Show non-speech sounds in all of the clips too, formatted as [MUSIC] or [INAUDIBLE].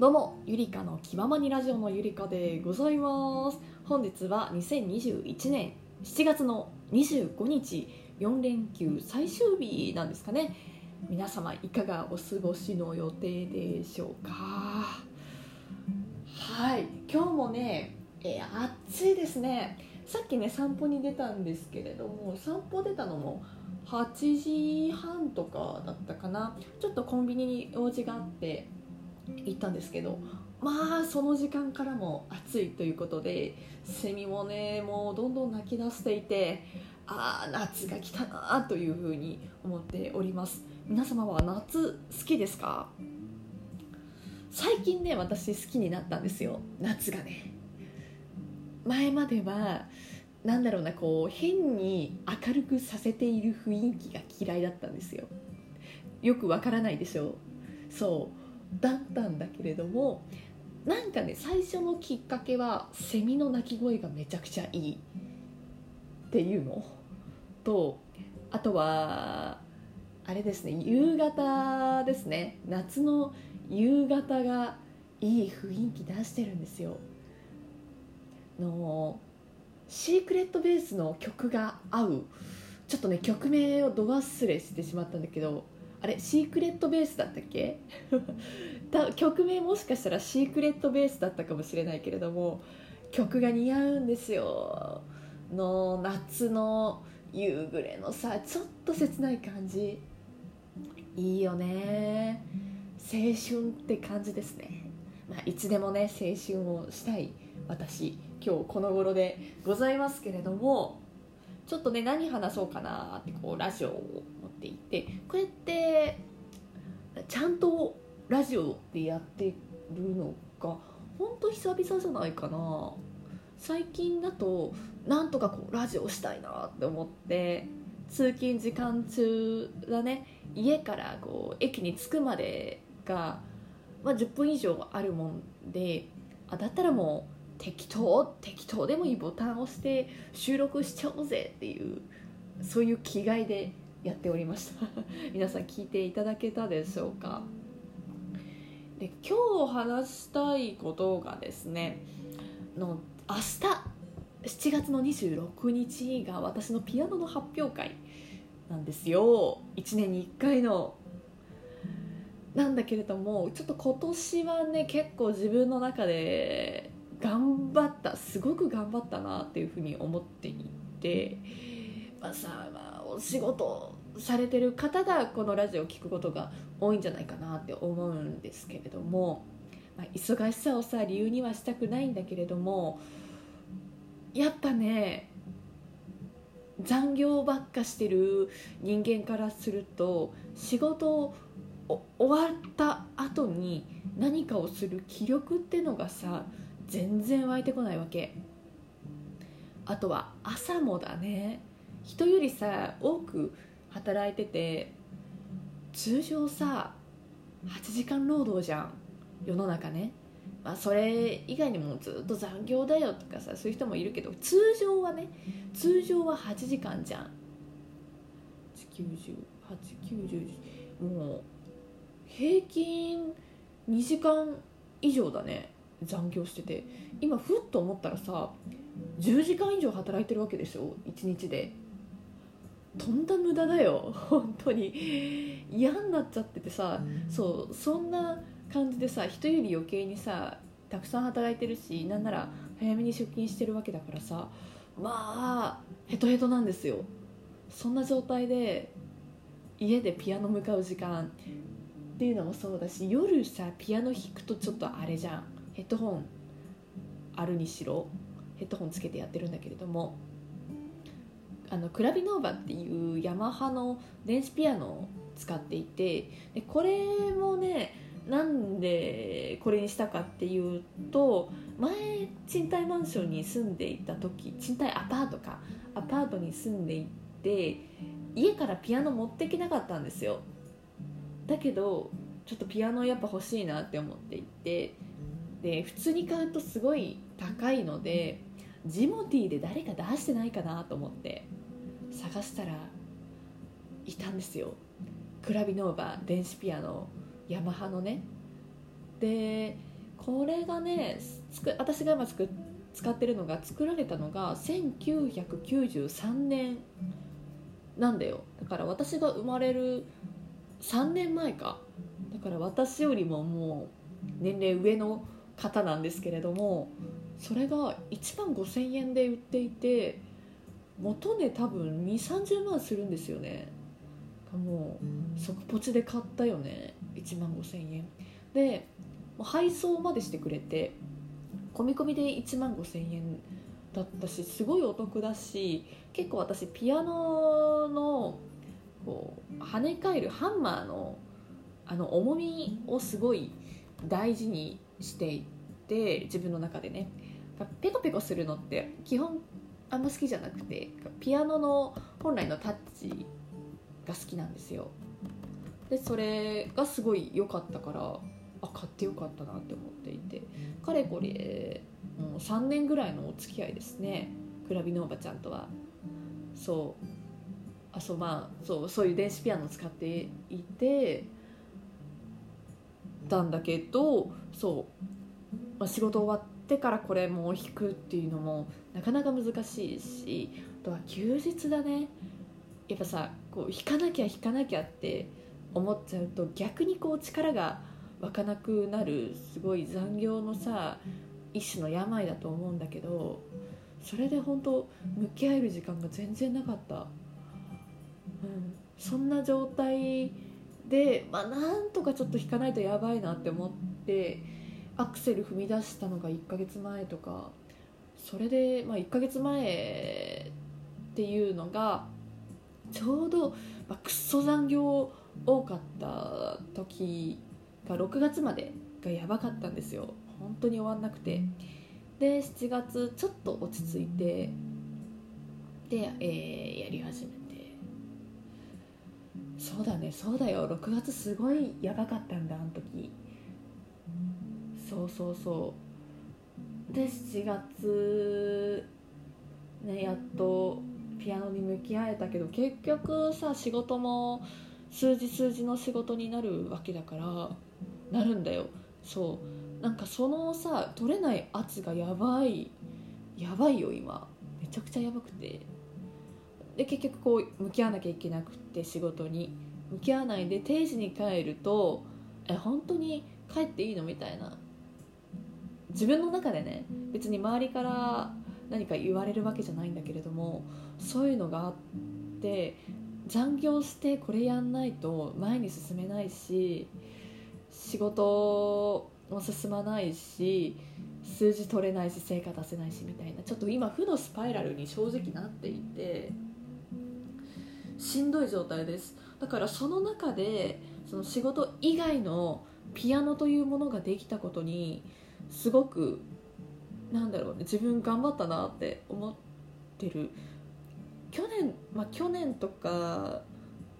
どうもゆりかの気ままにラジオのゆりかでございます。本日は2021年7月の25日4連休最終日なんですかね。皆様いかがお過ごしの予定でしょうか？はい今日もね、えー暑いですね。さっきね散歩に出たんですけれども散歩出たのも8時半とかだったかな。ちょっとコンビニに用事があって行ったんですけどまあその時間からも暑いということでセミもねもうどんどん鳴き出していてああ夏が来たなというふうに思っております。皆様は夏好きですか？最近ね私好きになったんですよ。夏がね。前まではなんだろうなこう変に明るくさせている雰囲気が嫌いだったんですよ。よくわからないでしょ。うそう。だったんだけれどもなんかね最初のきっかけはセミの鳴き声がめちゃくちゃいい。っていうの？とあとはあれですね夕方ですね。夏の夕方がいい雰囲気出してるんですよ。のシークレットベースの曲が合う。ちょっとね曲名をど忘れしてしまったんだけどあれシークレットベースだったっけ？[LAUGHS] 曲名もしかしたらシークレットベースだったかもしれないけれども曲が似合うんですよ。の夏の夕暮れのさちょっと切ない感じ。いいよね。青春って感じですね、まあ、いつでもね青春をしたい私今日この頃でございますけれどもちょっとね何話そうかなってこうラジオをっていてこれってちゃんとラジオでやってるのが本当久々じゃないかな。最近だとなんとかこうラジオしたいなって思って通勤時間中だね。家からこう駅に着くまでが、まあ、10分以上あるもんであだったらもう適当適当でもいいボタンを押して収録しちゃおうぜっていうそういう気概でやっておりました。[LAUGHS] 皆さん聞いていただけたでしょうか？で今日話したいことがですねの明日7月の26日が私のピアノの発表会なんですよ。1年に1回の。なんだけれどもちょっと今年はね結構自分の中で頑張ったすごく頑張ったなっていうふうに思っていて、まあさまあ、お仕事されてる方がこのラジオを聞くことが多いんじゃないかなって思うんですけれども、まあ、忙しさをさ理由にはしたくないんだけれどもやっぱね残業ばっかしてる人間からすると仕事を終わった後に何かをする気力ってのがさ全然湧いてこないわけ。あとは朝もだね。人よりさ多く働いてて通常さ8時間労働じゃん。世の中ね、まあ、それ以外にもずっと残業だよとかさそういう人もいるけど通常はね通常は8時間じゃん。90890もう平均2時間以上だね残業してて。今ふっと思ったらさ10時間以上働いてるわけでしょ？1日で。とんだ無駄だよ。[LAUGHS] 本当に。嫌になっちゃっててさそうそんな感じでさ人より余計にさたくさん働いてるしなんなら早めに出勤してるわけだからさまあヘトヘトなんですよ。そんな状態で家でピアノ向かう時間っていうのもそうだし夜さピアノ弾くとちょっとあれじゃん。ヘッドホンあるにしろ。ヘッドホンつけてやってるんだけれどもあのクラビノーバっていうヤマハの電子ピアノを使っていてでこれもねなんでこれにしたかっていうと前賃貸マンションに住んでいた時賃貸アパートかアパートに住んでいて家からピアノ持ってきなかったんですよ。だけどちょっとピアノやっぱ欲しいなって思っていてで普通に買うとすごい高いのでジモティーで誰か出してないかなと思って探したらいたんですよ。クラビノーバ電子ピアノヤマハのね。でこれがねつく私が今つく使ってるのが作られたのが1993年なんだよ。だから私が生まれる3年前か。だから私よりももう年齢上の方なんですけれどもそれが1万5000円で売っていて元値多分2 3 0万するんですよね。もう即ポチで買ったよね。1万5000円。で配送までしてくれて込み込みで1万5000円だったしすごいお得だし結構私ピアノのこう跳ね返るハンマーのあの重みをすごい大事にしていて自分の中でね。ペコペコするのって基本あんま好きじゃなくてピアノの本来のタッチが好きなんですよ。でそれがすごい良かったからあ買ってよかったなって思っていて。かれこれもう3年ぐらいのお付き合いですね。クラビのおばちゃんとは。そう。あそうまあそうそういう電子ピアノを使っていてたんだけどそう、まあ、仕事終わってからこれも弾くっていうのもなかなか難しいしあとは休日だね。やっぱさこう弾かなきゃ弾かなきゃって思っちゃうと逆にこう力が湧かなくなるすごい残業のさ一種の病だと思うんだけどそれで本当向き合える時間が全然なかった、うん、そんな状態で、まあ、なんとかちょっと引かないとやばいなって思ってアクセル踏み出したのが1ヶ月前とかそれで、まあ、1ヶ月前っていうのがちょうど、まあ、くっそ残業多かった時が6月までがやばかったんですよ。本当に終わんなくて。で7月ちょっと落ち着いてで、えー、やり始めて。そうだねそうだよ。6月すごいやばかったんだあの時。そうそうそう。で7月ねやっとピアノに向き合えたけど結局さ仕事も数字数字の仕事になるわけだからなるんだよ。そう。なんかそのさ取れない圧がやばいやばいよ今。めちゃくちゃやばくて。で結局こう向き合わなきゃいけなくって仕事に。向き合わないで定時に帰るとえ本当に帰っていいの？みたいな。自分の中でね別に周りから何か言われるわけじゃないんだけれどもそういうのがあって残業してこれやんないと前に進めないし仕事も進まないし数字取れないし成果出せないしみたいなちょっと今負のスパイラルに正直なっていてしんどい状態です。だからその中でその仕事以外のピアノというものができたことにすごくなんだろうね自分頑張ったなって思ってる。去年まあ去年とか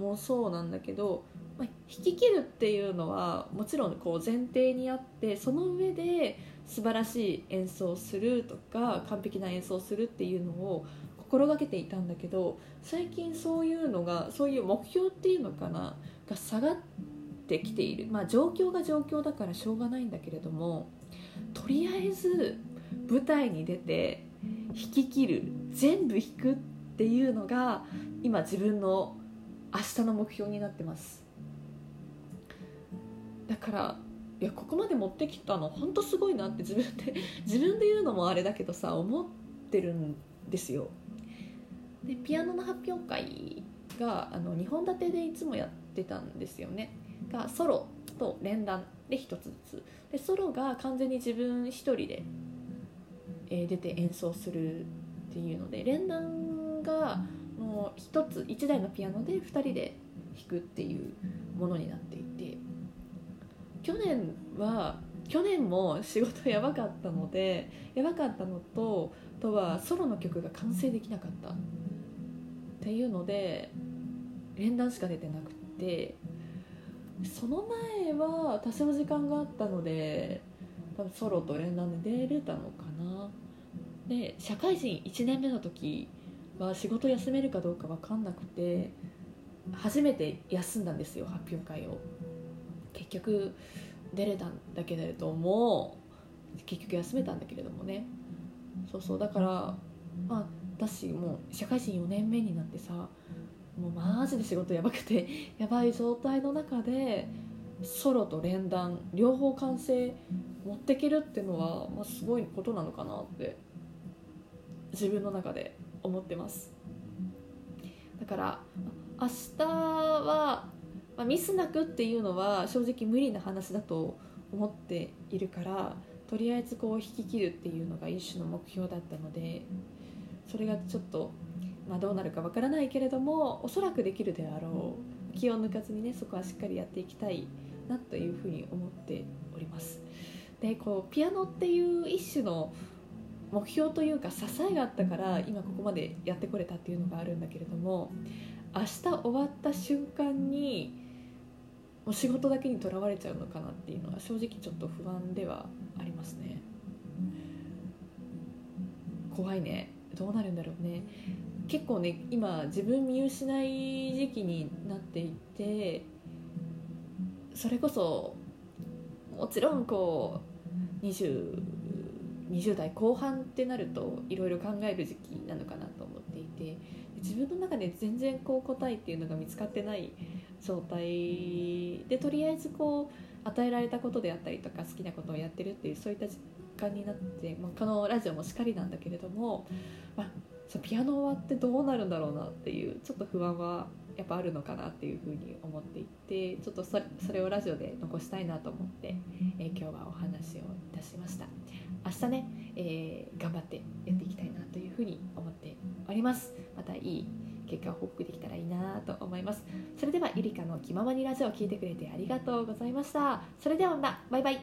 もそうなんだけどまあ、弾き切るっていうのはもちろんこう前提にあってその上で素晴らしい演奏するとか完璧な演奏するっていうのを心がけていたんだけど最近そういうのがそういう目標っていうのかなが下がってきている。まあ状況が状況だからしょうがないんだけれどもとりあえず舞台に出て弾き切る全部弾くっていうのが今自分の明日の目標になってます。だからいやここまで持ってきたの本当すごいなって自分で [LAUGHS] 自分で言うのもあれだけどさ思ってるんですよ。でピアノの発表会があの2本立てでいつもやってたんですよね。がソロと連弾で1つずつ。でソロが完全に自分1人で、えー、出て演奏するっていうので連弾がもう1つ1台のピアノで2人で弾くっていうものになっていて去年は去年も仕事やばかったのでやばかったのととはソロの曲が完成できなかったっていうので連弾しか出てなくてその前は多少時間があったので多分ソロと連弾で出れたのかなで社会人1年目の時は仕事休めるかどうか分かんなくて初めて休んだんですよ発表会を。結局出れたんだけれども結局休めたんだけれどもねそうそうだからまあだしもう社会人4年目になってさもうマジで仕事やばくてやばい状態の中でソロと連弾両方完成持っていけるっていうのは、まあ、すごいことなのかなって自分の中で思ってます。だから明日は、まあ、ミスなくっていうのは正直無理な話だと思っているからとりあえずこう引き切るっていうのが一種の目標だったのでそれがちょっと、まあ、どうなるかわからないけれどもおそらくできるであろう気を抜かずにねそこはしっかりやっていきたいなというふうに思っております。でこうピアノっていう一種の目標というか支えがあったから今ここまでやってこれたっていうのがあるんだけれども明日終わった瞬間にもう仕事だけにとらわれちゃうのかなっていうのは正直ちょっと不安ではありますね。怖いね。どうなるんだろうね結構ね今自分見失い時期になっていてそれこそもちろんこう 20, 20代後半ってなるといろいろ考える時期なのかなと思っていて自分の中で全然こう答えっていうのが見つかってない状態でとりあえずこう与えられたことであったりとか好きなことをやってるっていうそういった時間になって、まあ、このラジオもしかりなんだけれども、まあ、ピアノ終わってどうなるんだろうなっていうちょっと不安はやっぱあるのかなっていうふうに思っていてちょっとそれそれをラジオで残したいなと思って、えー、今日はお話をいたしました。明日ね、えー、頑張ってやっていきたいなというふうに思っております。またいい結果を報告できたらいいなと思います。それではゆりかの気ままにラジオを聴いてくれてありがとうございました。それではまたバイバイ